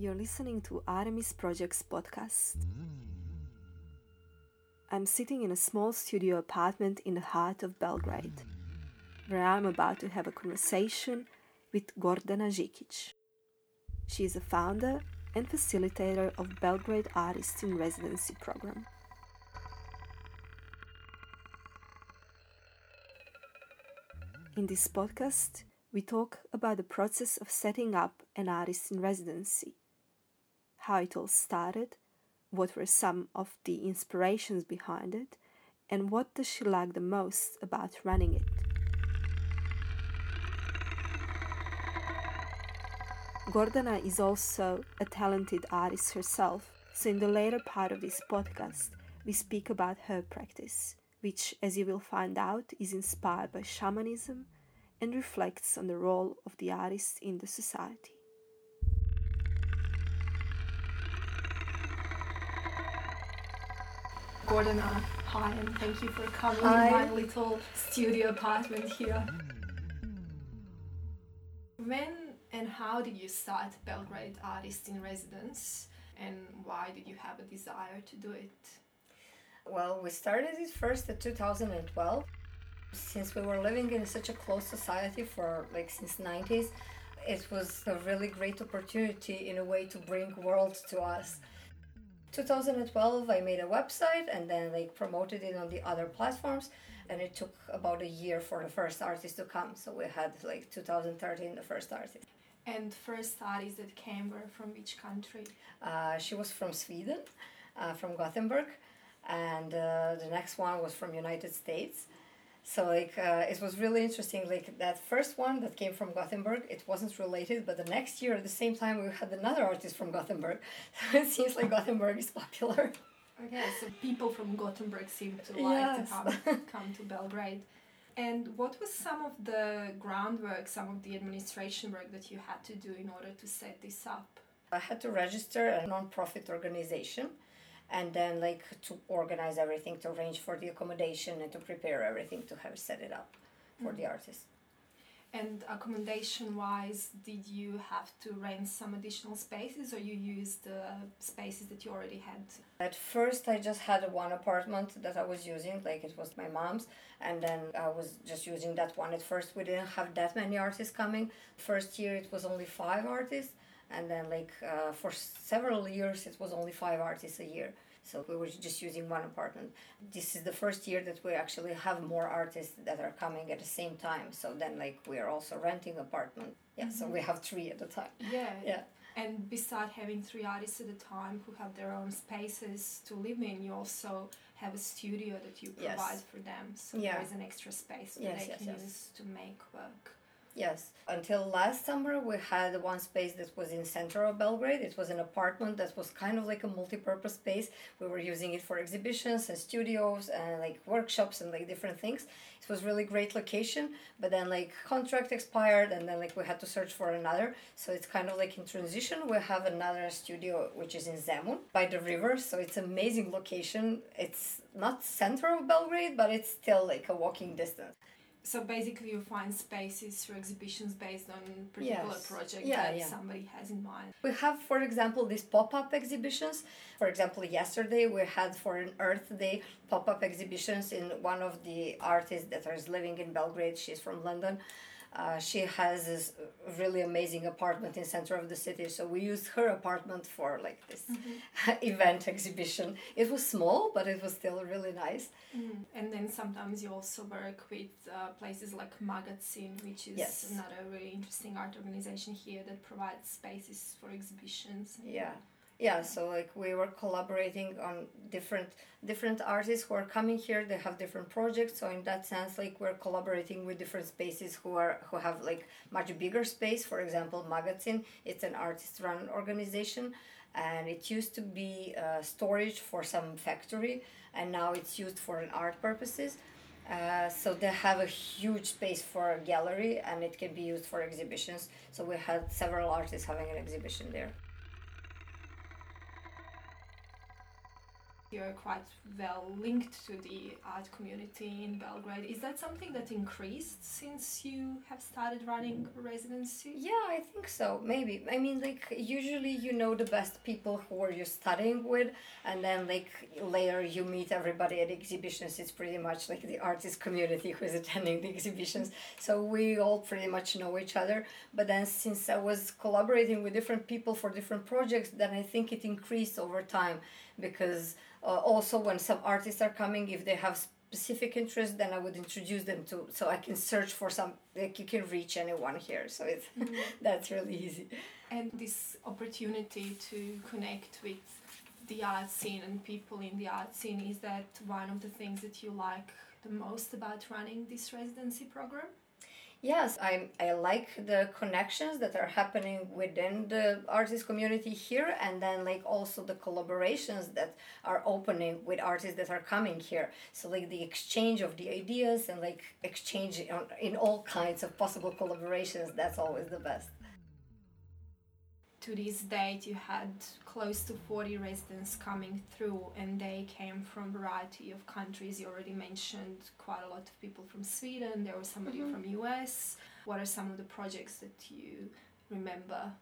You're listening to Artemis Projects podcast. I'm sitting in a small studio apartment in the heart of Belgrade, where I'm about to have a conversation with Gordana Žikic. She is a founder and facilitator of Belgrade Artists in Residency program. In this podcast, we talk about the process of setting up an artist in residency, how it all started, what were some of the inspirations behind it, and what does she like the most about running it. Gordana is also a talented artist herself, so in the later part of this podcast, we speak about her practice, which, as you will find out, is inspired by shamanism and reflects on the role of the artist in the society. Gordana, hi, and thank you for coming Hi. to my little studio apartment here. When and how did you start Belgrade Artist in Residence, and why did you have a desire to do it? Well, we started it first in 2012. Since we were living in such a close society for like since 90s, it was a really great opportunity in a way to bring world to us. 2012 I made a website and then like promoted it on the other platforms and it took about a year for the first artist to come. So we had like 2013 the first artist. And first artists that came were from which country? Uh, she was from Sweden, uh, from Gothenburg, and uh, the next one was from United States. So like uh, it was really interesting. Like that first one that came from Gothenburg, it wasn't related, but the next year at the same time we had another artist from Gothenburg. So it seems like Gothenburg is popular. Okay, so people from Gothenburg seem to like Yes. to come, come to Belgrade. And what was some of the groundwork, some of the administration work that you had to do in order to set this up? I had to register a non-profit organization and then like to organize everything, to arrange for the accommodation and to prepare everything to have set it up for the mm-hmm. artist. And accommodation wise, did you have to rent some additional spaces or you used the spaces that you already had? At first, I just had one apartment that I was using, like it was my mom's, and then I was just using that one. At first, we didn't have that many artists coming. First year, it was only five artists, and then, like, uh, for several years, it was only five artists a year. So we were just using one apartment. This is the first year that we actually have more artists that are coming at the same time. So then, like, we are also renting apartment. Yeah, so we have three at a time. Yeah. Yeah. And besides having three artists at a time who have their own spaces to live in, you also have a studio that you Yes. provide for them. So there is an extra space that Yes, they yes, can yes. use to make work. Yes. Until last summer, we had one space that was in center of Belgrade. It was an apartment that was kind of like a multi-purpose space. We were using it for exhibitions and studios and like workshops and like different things. It was really great location, but then like contract expired and then like we had to search for another. So it's kind of like in transition. We have another studio which is in Zemun by the river. So it's amazing location. It's not center of Belgrade, but it's still like a walking distance. So basically, you find spaces for exhibitions based on particular Yes. project Yeah, that yeah. somebody has in mind. We have, for example, these pop up exhibitions. For example, yesterday we had for an Earth Day pop up exhibitions in one of the artists that is living in Belgrade. She's from London. Uh, she has this really amazing apartment in center of the city, so we used her apartment for like this event exhibition. It was small, but it was still really nice. Mm. And then sometimes you also work with uh, places like Magacin, which is Yes. another really interesting art organization here that provides spaces for exhibitions. Yeah. Yeah, so like we were collaborating on different different artists who are coming here. They have different projects, so in that sense, like we're collaborating with different spaces who are who have like much bigger space. For example, Magacin, it's an artist-run organization, and it used to be uh, storage for some factory, and now it's used for an art purposes. Uh, so they have a huge space for a gallery, and it can be used for exhibitions. So we had several artists having an exhibition there. You're quite well linked to the art community in Belgrade. Is that something that increased since you have started running residency? Yeah, I think so. Maybe. I mean, like, usually you know the best people who are you studying with, and then, like, later you meet everybody at exhibitions. It's pretty much like the artist community who is attending the exhibitions. So we all pretty much know each other. But then, since I was collaborating with different people for different projects, then I think it increased over time because uh, also when some artists are coming if they have specific interest then i would introduce them to so i can search for some like you can reach anyone here. So it's mm-hmm. that's really easy. And this opportunity to connect with the art scene and people in the art scene is that one of the things that you like the most about running this residency program Yes, I, I like the connections that are happening within the artist community here, and then like also the collaborations that are opening with artists that are coming here. So like the exchange of the ideas and like exchange in, in all kinds of possible collaborations. That's always the best to this date you had close to 40 residents coming through and they came from a variety of countries. You already mentioned quite a lot of people from sweden there was somebody mm-hmm. from us what are some of the projects that you remember?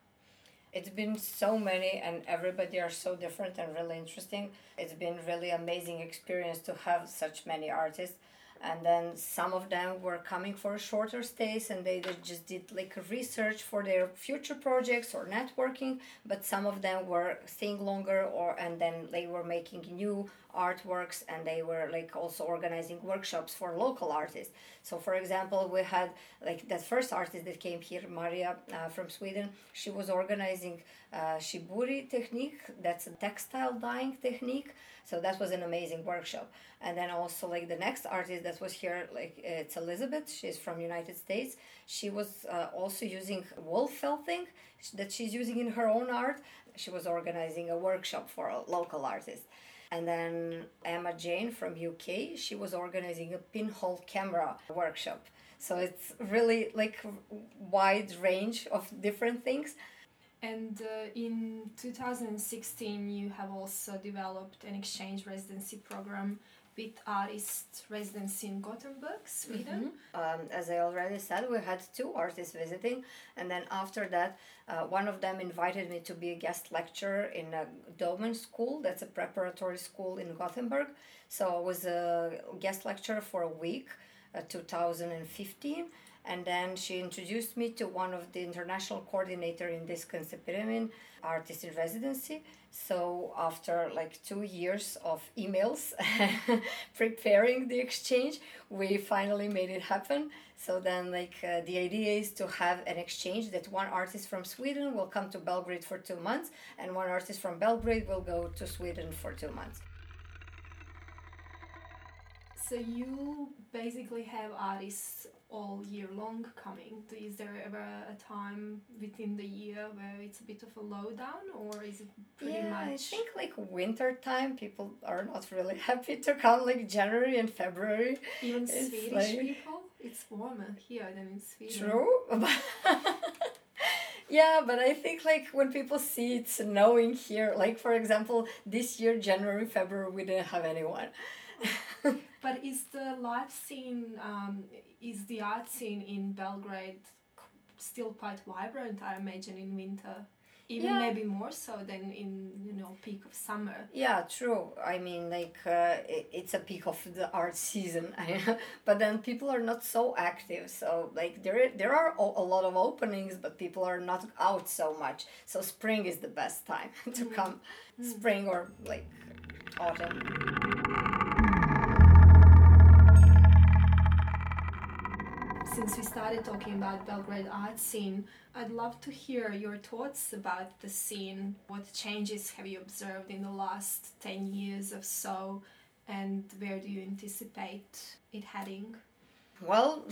It's been so many and everybody are so different and really interesting. It's been really amazing experience to have such many artists and then some of them were coming for shorter stays and they just did like research for their future projects or networking but some of them were staying longer or and then they were making new artworks and they were like also organizing workshops for local artists. So for example we had like that first artist that came here maria uh, from sweden she was organizing uh, shibori technique. That's a textile dyeing technique. So that was an amazing workshop. And then also like the next artist that was here like it's elizabeth. She's from united states. She was uh, also using wool felting that she's using in her own art. She was organizing a workshop for a local artist and then emma jane from uk she was organizing a pinhole camera workshop. So it's really like wide range of different things. And uh, in 2016, you have also developed an exchange residency program with artist residency in Gothenburg, Sweden. Mm-hmm. Um, as I already said, we had two artists visiting, and then after that, uh, one of them invited me to be a guest lecturer in a Domen school. That's a preparatory school in Gothenburg. So I was a guest lecturer for a week, uh, 2015 and then she introduced me to one of the international coordinator in this Pyramid artist in residency. So after like two years of emails preparing the exchange we finally made it happen. So then like uh, the idea is to have an exchange that one artist from sweden will come to belgrade for two months and one artist from belgrade will go to sweden for two months. So you basically have artists all year long coming? Is there ever a time within the year where it's a bit of a lowdown, or is it pretty yeah, much? I think like winter time, people are not really happy to come. Like January and February. Even Swedish like... people, it's warmer here than in Sweden. True. yeah but i think like when people see it snowing here like for example this year january february we didn't have anyone but is the life scene um, is the art scene in Belgrade still quite vibrant? I imagine in winter, even yeah. maybe more so than in you know peak of summer. Yeah, true. I mean, like uh, it, it's a peak of the art season, but then people are not so active. So like there there are a lot of openings, but people are not out so much. So spring is the best time to mm. come, mm. spring or like autumn. Since we started talking about Belgrade art scene, I'd love to hear your thoughts about the scene. What changes have you observed in the last 10 years or so, and where do you anticipate it heading? Well,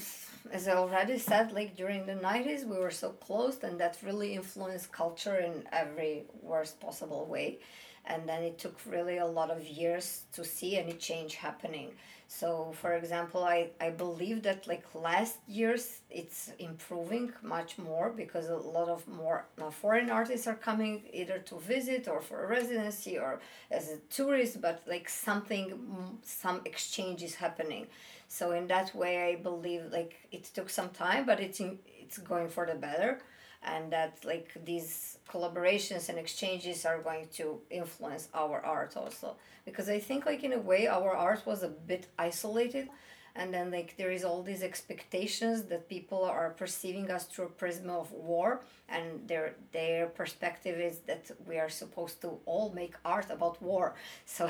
as I already said, like during the 90s, we were so closed, and that really influenced culture in every worst possible way. And then it took really a lot of years to see any change happening. So for example i i believe that like last years it's improving much more because a lot of more uh, foreign artists are coming either to visit or for a residency or as a tourist but like something some exchange is happening. So in that way i believe like it took some time but it's in, it's going for the better and that like these collaborations and exchanges are going to influence our art also. Because i think like in a way our art was a bit isolated and then like there is all these expectations that people are perceiving us through a prism of war and their their perspective is that we are supposed to all make art about war. So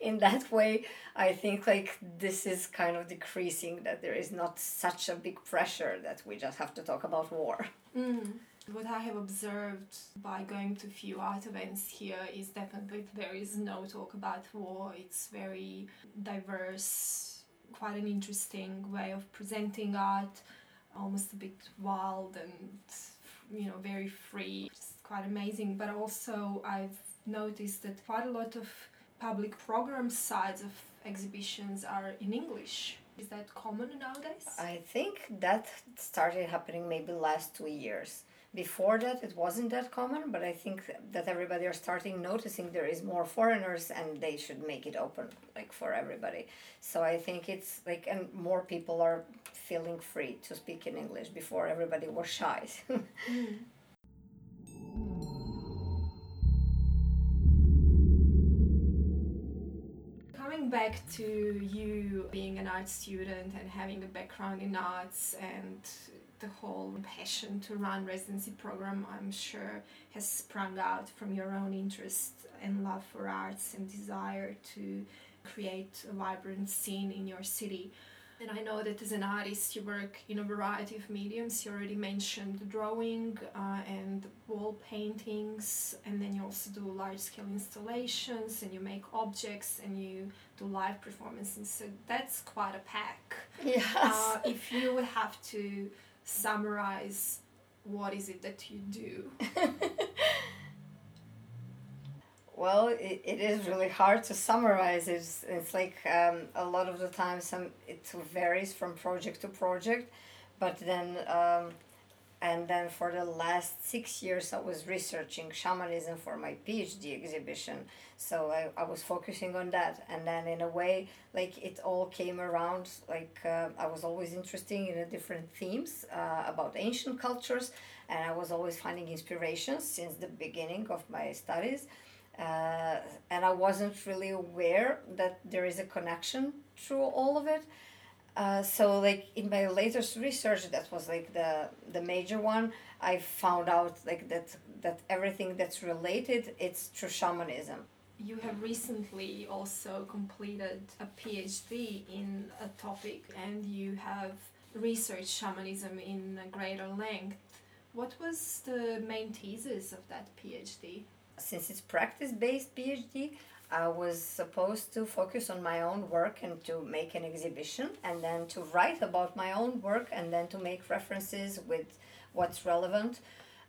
in that way i think like this is kind of decreasing that there is not such a big pressure that we just have to talk about war. Mm. What I have observed by going to a few art events here is definitely there is no talk about war. It's very diverse, quite an interesting way of presenting art, almost a bit wild and you know very free. It's quite amazing. But also I've noticed that quite a lot of public program sides of exhibitions are in English. Is that common nowadays? I think that started happening maybe last two years before that it wasn't that common but i think that everybody are starting noticing there is more foreigners and they should make it open like for everybody so i think it's like and more people are feeling free to speak in english before everybody was shy mm. coming back to you being an art student and having a background in arts and the whole passion to run residency program i'm sure has sprung out from your own interest and love for arts and desire to create a vibrant scene in your city and I know that as an artist, you work in a variety of mediums. You already mentioned drawing uh, and wall paintings, and then you also do large scale installations and you make objects and you do live performances. So that's quite a pack. Yes. Uh, if you would have to summarize what is it that you do? well, it, it is really hard to summarize. It's, it's like um, a lot of the time some it varies from project to project, but then um, and then for the last six years i was researching shamanism for my phd exhibition. So i, I was focusing on that. And then in a way like it all came around like uh, i was always interested in different themes uh, about ancient cultures. And i was always finding inspirations since the beginning of my studies. Uh, and i wasn't really aware that there is a connection through all of it uh, so like in my latest research that was like the the major one i found out like that that everything that's related it's through shamanism. You have recently also completed a phd in a topic and you have researched shamanism in a greater length. What was the main thesis of that phd since it's practice based phd I was supposed to focus on my own work and to make an exhibition and then to write about my own work and then to make references with what's relevant.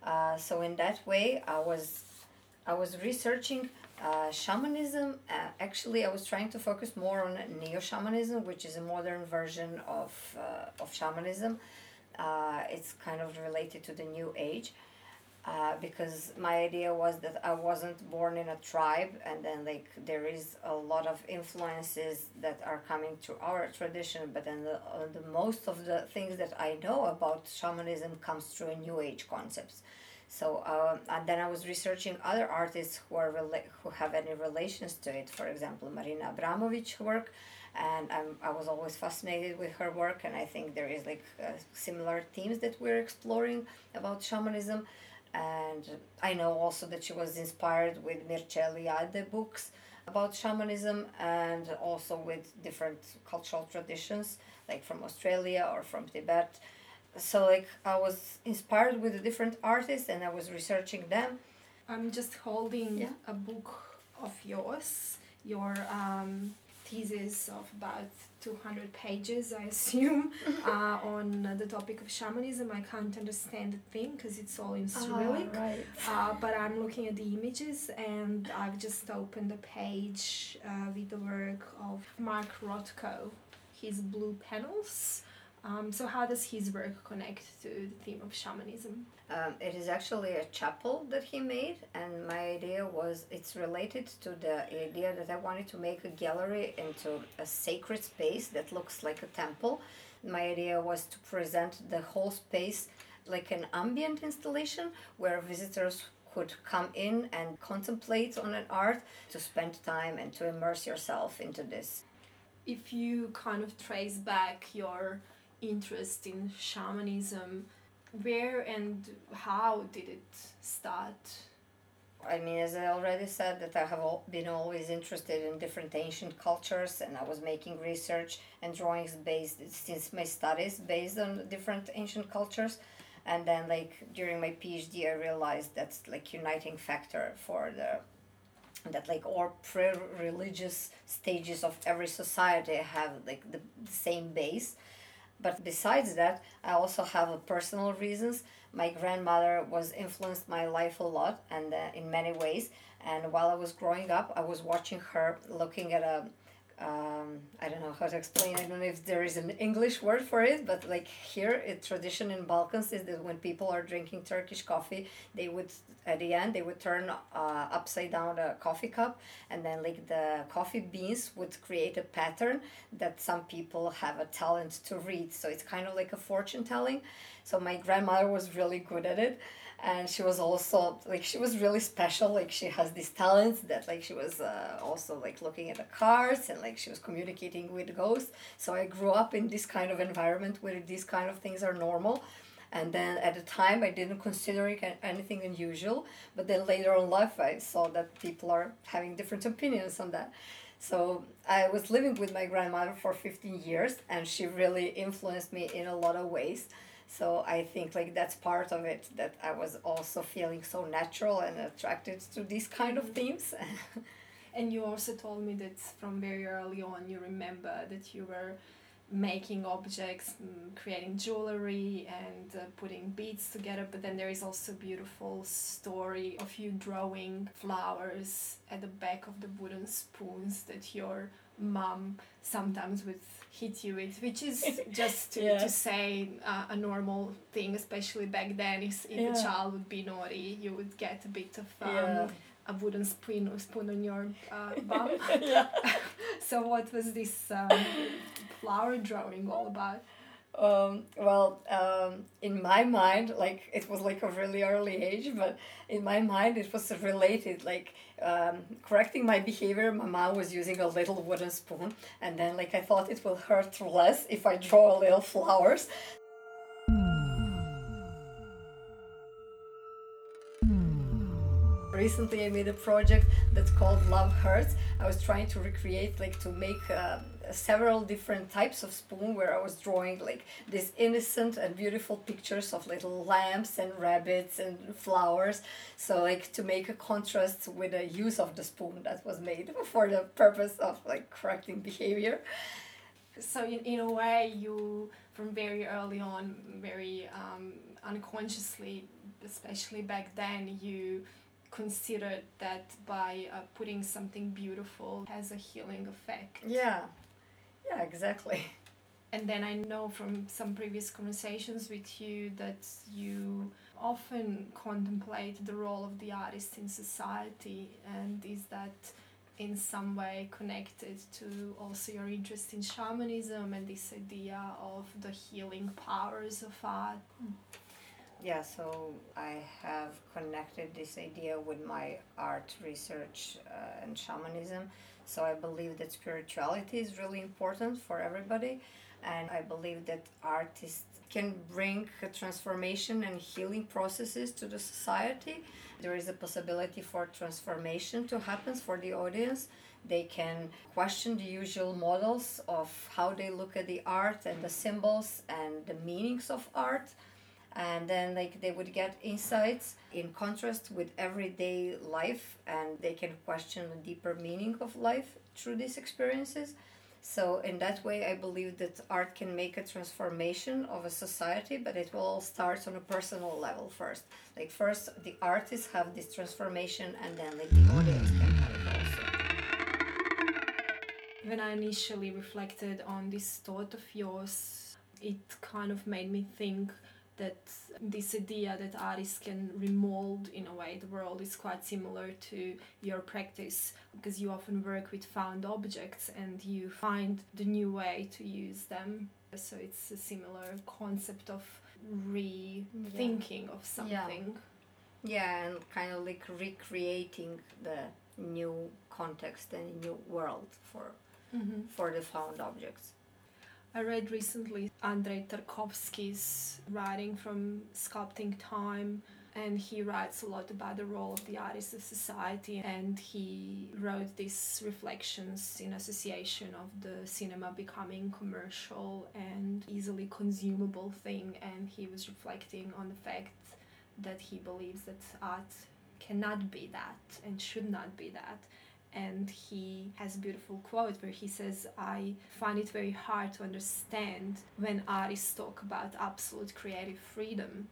Uh, so in that way, I was I was researching uh, shamanism. Uh, actually, I was trying to focus more on neo shamanism, which is a modern version of uh, of shamanism. Uh, it's kind of related to the new age uh, because my idea was that I wasn't born in a tribe, and then like there is a lot of influences that are coming to our tradition, but then the, uh, the most of the things that I know about shamanism comes through New Age concepts. So um, and then I was researching other artists who are rela- who have any relations to it. For example, Marina Abramović work, and I'm, I was always fascinated with her work, and I think there is like uh, similar themes that we're exploring about shamanism and I know also that she was inspired with Mircea Eliade books about shamanism and also with different cultural traditions like from Australia or from Tibet. So like I was inspired with the different artists and I was researching them. I'm just holding yeah. a book of yours, your um, thesis of about 200 pages, I assume, uh, on the topic of shamanism. I can't understand the thing because it's all in Cyrillic. Ah, right. Uh, but I'm looking at the images and I've just opened a page uh, with the work of Mark Rothko, his blue panels. Um, so, how does his work connect to the theme of shamanism? Um, it is actually a chapel that he made, and my idea was it's related to the idea that I wanted to make a gallery into a sacred space that looks like a temple. My idea was to present the whole space like an ambient installation where visitors could come in and contemplate on an art, to spend time and to immerse yourself into this. If you kind of trace back your interest in shamanism, where and how did it start? I mean, as I already said, that I have been always interested in different ancient cultures, and I was making research and drawings based since my studies based on different ancient cultures. And then, like during my PhD, I realized that's like uniting factor for the that like all pre-religious stages of every society have like the, the same base but besides that, I also have personal reasons. My grandmother was influenced my life a lot and uh, in many ways. And while I was growing up, I was watching her looking at a um, I don't know how to explain. I don't know if there is an English word for it, but like here, a tradition in Balkans is that when people are drinking Turkish coffee, they would at the end they would turn uh, upside down a coffee cup, and then like the coffee beans would create a pattern that some people have a talent to read. So it's kind of like a fortune telling. So my grandmother was really good at it and she was also like she was really special like she has these talents that like she was uh, also like looking at the cards and like she was communicating with ghosts. So i grew up in this kind of environment where these kind of things are normal. And then at the time i didn't consider it anything unusual. But then later on life i saw that people are having different opinions on that. So i was living with my grandmother for 15 years and she really influenced me in a lot of ways so i think like that's part of it that i was also feeling so natural and attracted to these kind of themes. And you also told me that from very early on you remember that you were making objects mm, creating jewelry and uh, putting beads together but then there is also a beautiful story of you drawing flowers at the back of the wooden spoons that your mom sometimes would hit you with, which is just to, yeah. to say uh, a normal thing, especially back then. If, if Yeah. a child would be naughty, you would get a bit of um, Yeah. a wooden spoon or spoon on your uh, bum. so what was this um, flower drawing all about? um, well um, in my mind like it was like a really early age but in my mind it was related like um, correcting my behavior my mom was using a little wooden spoon and then like i thought it will hurt less if i draw a little flowers. Recently i made a project that's called love hurts. I was trying to recreate like to make uh, several different types of spoon where i was drawing like these innocent and beautiful pictures of little lambs and rabbits and flowers. So like to make a contrast with the use of the spoon that was made for the purpose of like correcting behavior. So in, in a way, you from very early on, very um, unconsciously, especially back then, you considered that by uh, putting something beautiful has a healing effect. yeah yeah exactly And then I know from some previous conversations with you that you often contemplate the role of the artist in society, and is that in some way connected to also your interest in shamanism and this idea of the healing powers of art? Yeah, so I have connected this idea with my art research uh, and shamanism. So I believe that spirituality is really important for everybody, and I believe that artists can bring transformation and healing processes to the society. There is a possibility for transformation to happen for the audience. They can question the usual models of how they look at the art and the symbols and the meanings of art and then like they would get insights in contrast with everyday life and they can question the deeper meaning of life through these experiences. So in that way i believe that art can make a transformation of a society but it will all start on a personal level first. Like first the artists have this transformation and then like the audience can have it also. When i initially reflected on this thought of yours it kind of made me think that this idea that artists can remold in a way the world is quite similar to your practice because you often work with found objects and you find the new way to use them so it's a similar concept of rethinking yeah. of something yeah. yeah and kind of like recreating the new context and new world for mm-hmm. for the found objects I read recently Andrei Tarkovsky's writing from Sculpting Time, and he writes a lot about the role of the artist of society. And he wrote these reflections in association of the cinema becoming commercial and easily consumable thing. And he was reflecting on the fact that he believes that art cannot be that and should not be that and he has a beautiful quote where he says i find it very hard to understand when artists talk about absolute creative freedom.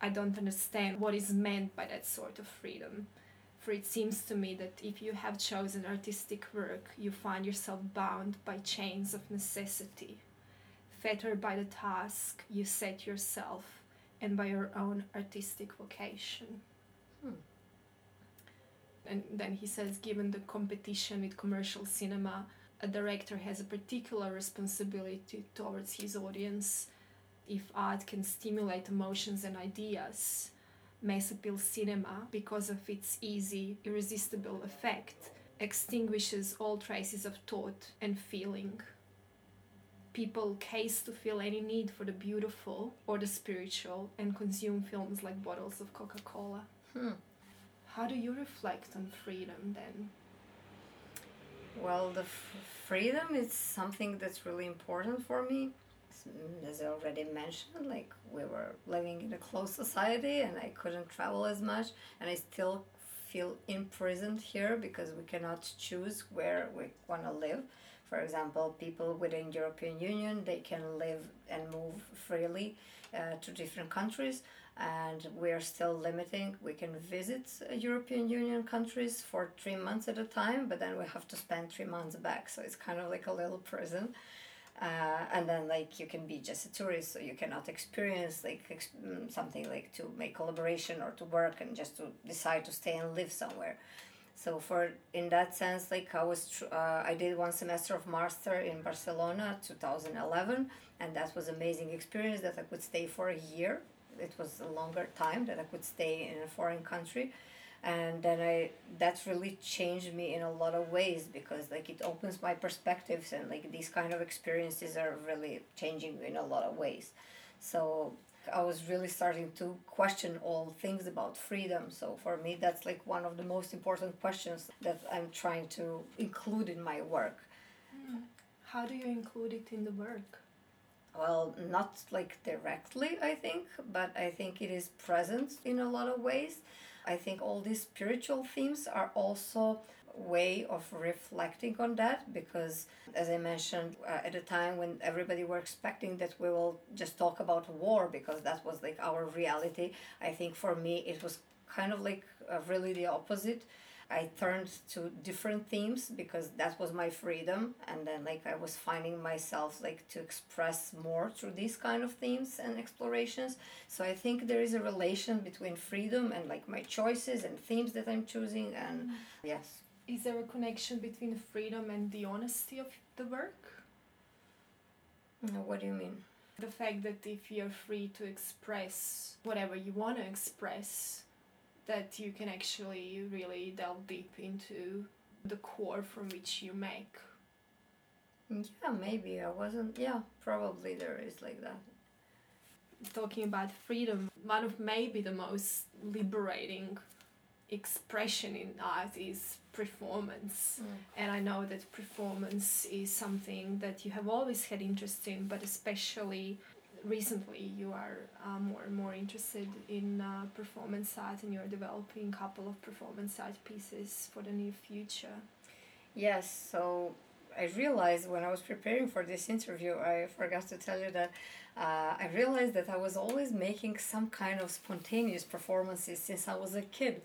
I don't understand what is meant by that sort of freedom. For it seems to me that if you have chosen artistic work you find yourself bound by chains of necessity. Fettered by the task you set yourself and by your own artistic vocation. Hmm and then he says given the competition with commercial cinema a director has a particular responsibility towards his audience. If art can stimulate emotions and ideas mass appeal cinema because of its easy irresistible effect extinguishes all traces of thought and feeling. People case to feel any need for the beautiful or the spiritual and consume films like bottles of coca-cola. Hmm. How do you reflect on freedom then? Well, the freedom is something that's really important for me. As I already mentioned, like we were living in a closed society and I couldn't travel as much, and I still feel imprisoned here because we cannot choose where we want to live. For example, people within European Union they can live and move freely uh, to different countries and we are still limiting. We can visit european union countries for three months at a time but then we have to spend three months back. So it's kind of like a little prison. Uh, and then like you can be just a tourist so you cannot experience like ex- mm, something like to make collaboration or to work and just to decide to stay and live somewhere. So for in that sense like i was uh, i did one semester of master in barcelona 2011 and that was amazing experience that i could stay for a year it was a longer time that I could stay in a foreign country. And then I that's really changed me in a lot of ways because like it opens my perspectives and like these kind of experiences are really changing in a lot of ways. So I was really starting to question all things about freedom. So for me that's like one of the most important questions that I'm trying to include in my work. Hmm. how do you include it in the work well not like directly i think but i think it is present in a lot of ways. I think all these spiritual themes are also way of reflecting on that because as i mentioned uh, at a time when everybody were expecting that we will just talk about war because that was like our reality i think for me it was kind of like uh, really the opposite I turned to different themes because that was my freedom and then like I was finding myself like to express more through these kind of themes and explorations. So I think there is a relation between freedom and like my choices and themes that I'm choosing and mm. yes. Is there a connection between freedom and the honesty of the work? what do you mean? The fact that if you're free to express whatever you want to express, that you can actually really delve deep into the core from which you make. Yeah, maybe I wasn't. Yeah, probably there is like that. Talking about freedom, one of maybe the most liberating expression in art is performance. Mm. And I know that performance is something that you have always had interest in, but especially recently you are uh, more and more interested in uh, performance art and you're developing a couple of performance art pieces for the near future. Yes, so I realized when I was preparing for this interview, I forgot to tell you that uh, I realized that I was always making some kind of spontaneous performances since I was a kid.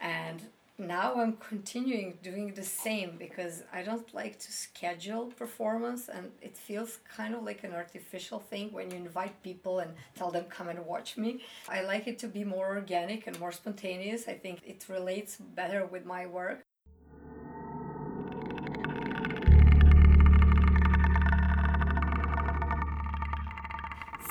And now I'm continuing doing the same because I don't like to schedule performance and it feels kind of like an artificial thing when you invite people and tell them come and watch me. I like it to be more organic and more spontaneous. I think it relates better with my work.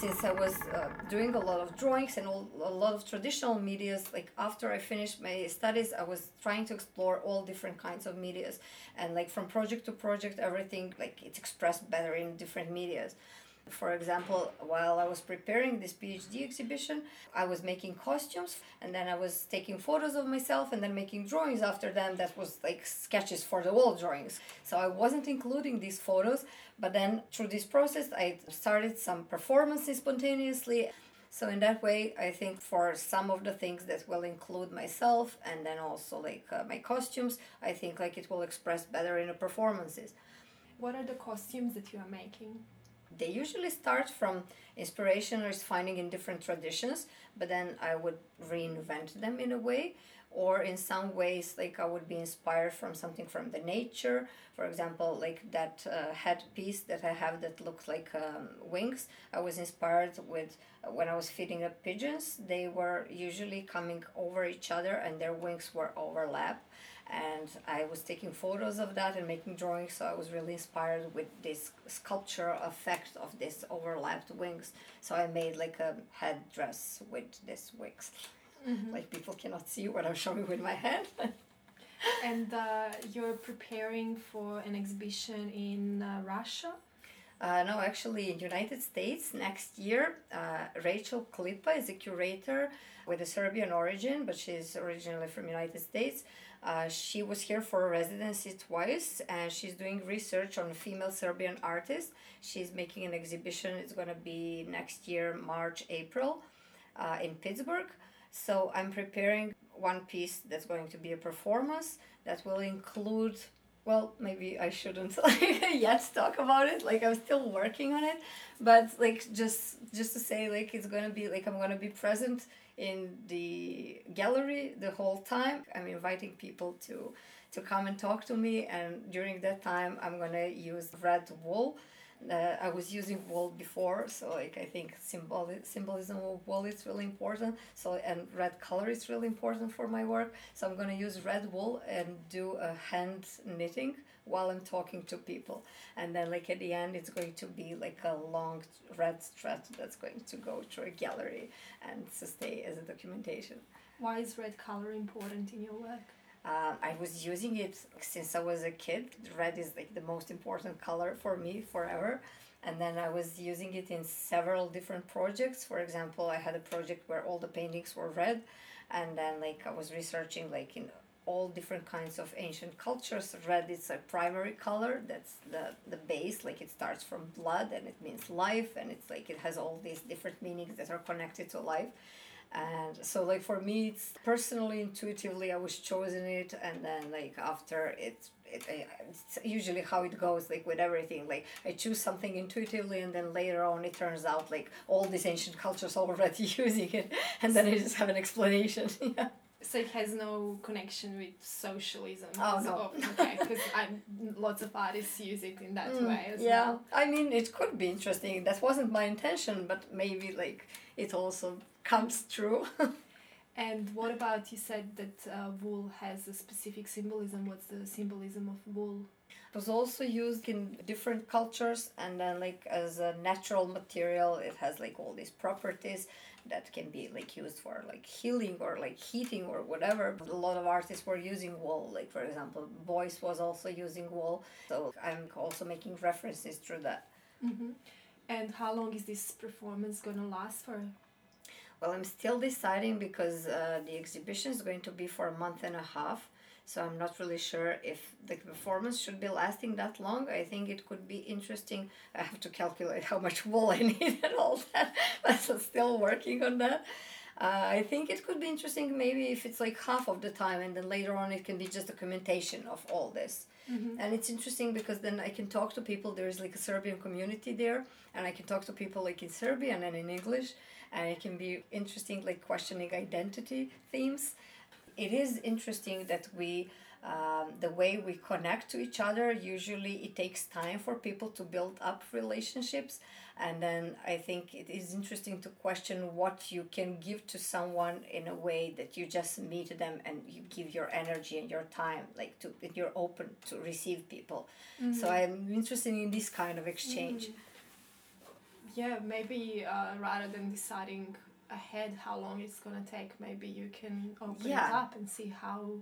Since I was uh, doing a lot of drawings and all, a lot of traditional medias, like after I finished my studies, I was trying to explore all different kinds of medias, and like from project to project, everything like it's expressed better in different medias. For example, while I was preparing this PhD exhibition, I was making costumes and then I was taking photos of myself and then making drawings after them that was like sketches for the wall drawings. So I wasn't including these photos, but then through this process, I started some performances spontaneously. So in that way, I think for some of the things that will include myself and then also like uh, my costumes, I think like it will express better in the performances. What are the costumes that you are making? They usually start from inspiration or finding in different traditions but then i would reinvent them in a way. Or in some ways like i would be inspired from something from the nature. For example like that uh, headpiece that i have that looks like um, wings. I was inspired with when i was feeding up pigeons they were usually coming over each other and their wings were overlap and I was taking photos of that and making drawings. So I was really inspired with this sculpture effect of this overlapped wings. So I made like a headdress with this wings. Mm-hmm. Like people cannot see what I'm showing with my head. and uh, you're preparing for an exhibition in uh, Russia. Uh, no, actually, in United States next year, uh, Rachel Klipa is a curator with a Serbian origin, but she's originally from United States. Uh, she was here for a residency twice and she's doing research on female Serbian artists. She's making an exhibition, it's going to be next year, March, April, uh, in Pittsburgh. So I'm preparing one piece that's going to be a performance that will include well maybe i shouldn't yet talk about it like i'm still working on it but like just just to say like it's gonna be like i'm gonna be present in the gallery the whole time. I'm inviting people to to come and talk to me, and during that time, I'm gonna use red wool. Uh, I was using wool before, so like I think symbol symbolism of wool is really important. So and red color is really important for my work. So I'm gonna use red wool and do a hand knitting while I'm talking to people. And then like at the end it's going to be like a long red thread that's going to go through a gallery and stay as a documentation. Why is red color important in your work? Uh, I was using it since I was a kid. Red is like the most important color for me forever. And then I was using it in several different projects. For example, I had a project where all the paintings were red, and then like I was researching like in all different kinds of ancient cultures. Red is a primary color. That's the the base. Like it starts from blood and it means life, and it's like it has all these different meanings that are connected to life. And so, like for me, it's personally, intuitively, I was chosen it, and then like after it, it, it's usually how it goes like with everything like i choose something intuitively and then later on it turns out like all these ancient cultures already using it and then i just have an explanation yeah so it has no connection with socialism. Oh no. okay, because lots of artists use it in that mm, way as yeah. well. I mean, it could be interesting. That wasn't my intention, but maybe like it also comes true. and what about you said that uh, wool has a specific symbolism? What's the symbolism of wool? It was also used in different cultures, and then like as a natural material, it has like all these properties that can be like used for like healing or like heating or whatever. But a lot of artists were using wool. Like for example, Beuys was also using wool. So I'm also making references through that. Mm-hmm. And how long is this performance gonna last for? Well, I'm still deciding because uh, the exhibition is going to be for a month and a half. So I'm not really sure if the performance should be lasting that long. I think it could be interesting. I have to calculate how much wool I need and all that. But I'm still working on that. Uh, I think it could be interesting maybe if it's like half of the time and then later on it can be just documentation of all this. Mm-hmm. And it's interesting because then I can talk to people. There is like a Serbian community there, and I can talk to people like in Serbian and in English, and it can be interesting like questioning identity themes. It is interesting that we. Um, the way we connect to each other usually it takes time for people to build up relationships. And then i think it is interesting to question what you can give to someone in a way that you just meet them and you give your energy and your time like to you're open to receive people. So i'm interested in this kind of exchange. Yeah, maybe uh, rather than deciding ahead how long it's gonna take, maybe you can open it up and see how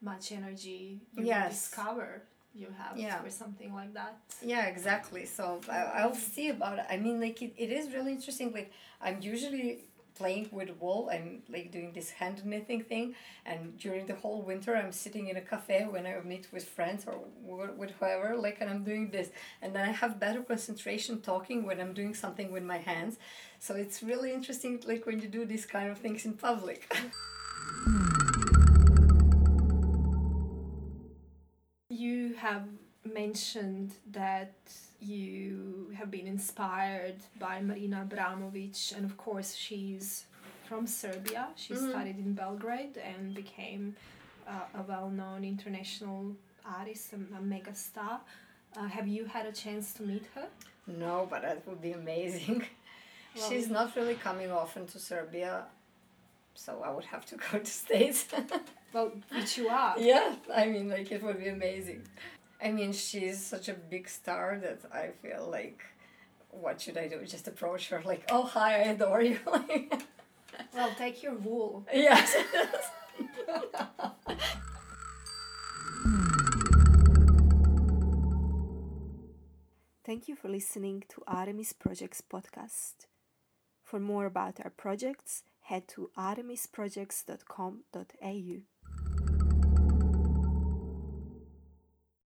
much energy you Yes. discover you have Yeah. for something like that. yeah exactly so I, i'll see about it i mean like it, it is really interesting like i'm usually playing with wool i'm like doing this hand knitting thing. And during the whole winter i'm sitting in a cafe when i meet with friends or with whoever like and i'm doing this. And then i have better concentration talking when i'm doing something with my hands. So it's really interesting like when you do these kind of things in public. You have mentioned that you have been inspired by Marina Abramovic, and of course, she's from Serbia. She Mhm. studied in Belgrade and became uh, a well known international artist, and a mega star. Uh, have you had a chance to meet her? no but that would be amazing Well- she's not really coming often to serbia so i would have to go to states Well, which you are. Yeah, I mean, like it would be amazing. I mean, she's such a big star that I feel like, what should I do? Just approach her, like, oh hi, I adore you. Well, take your wool. yes. Thank you for listening to Artemis Projects podcast. For more about our projects, head to artemisprojects.com.au.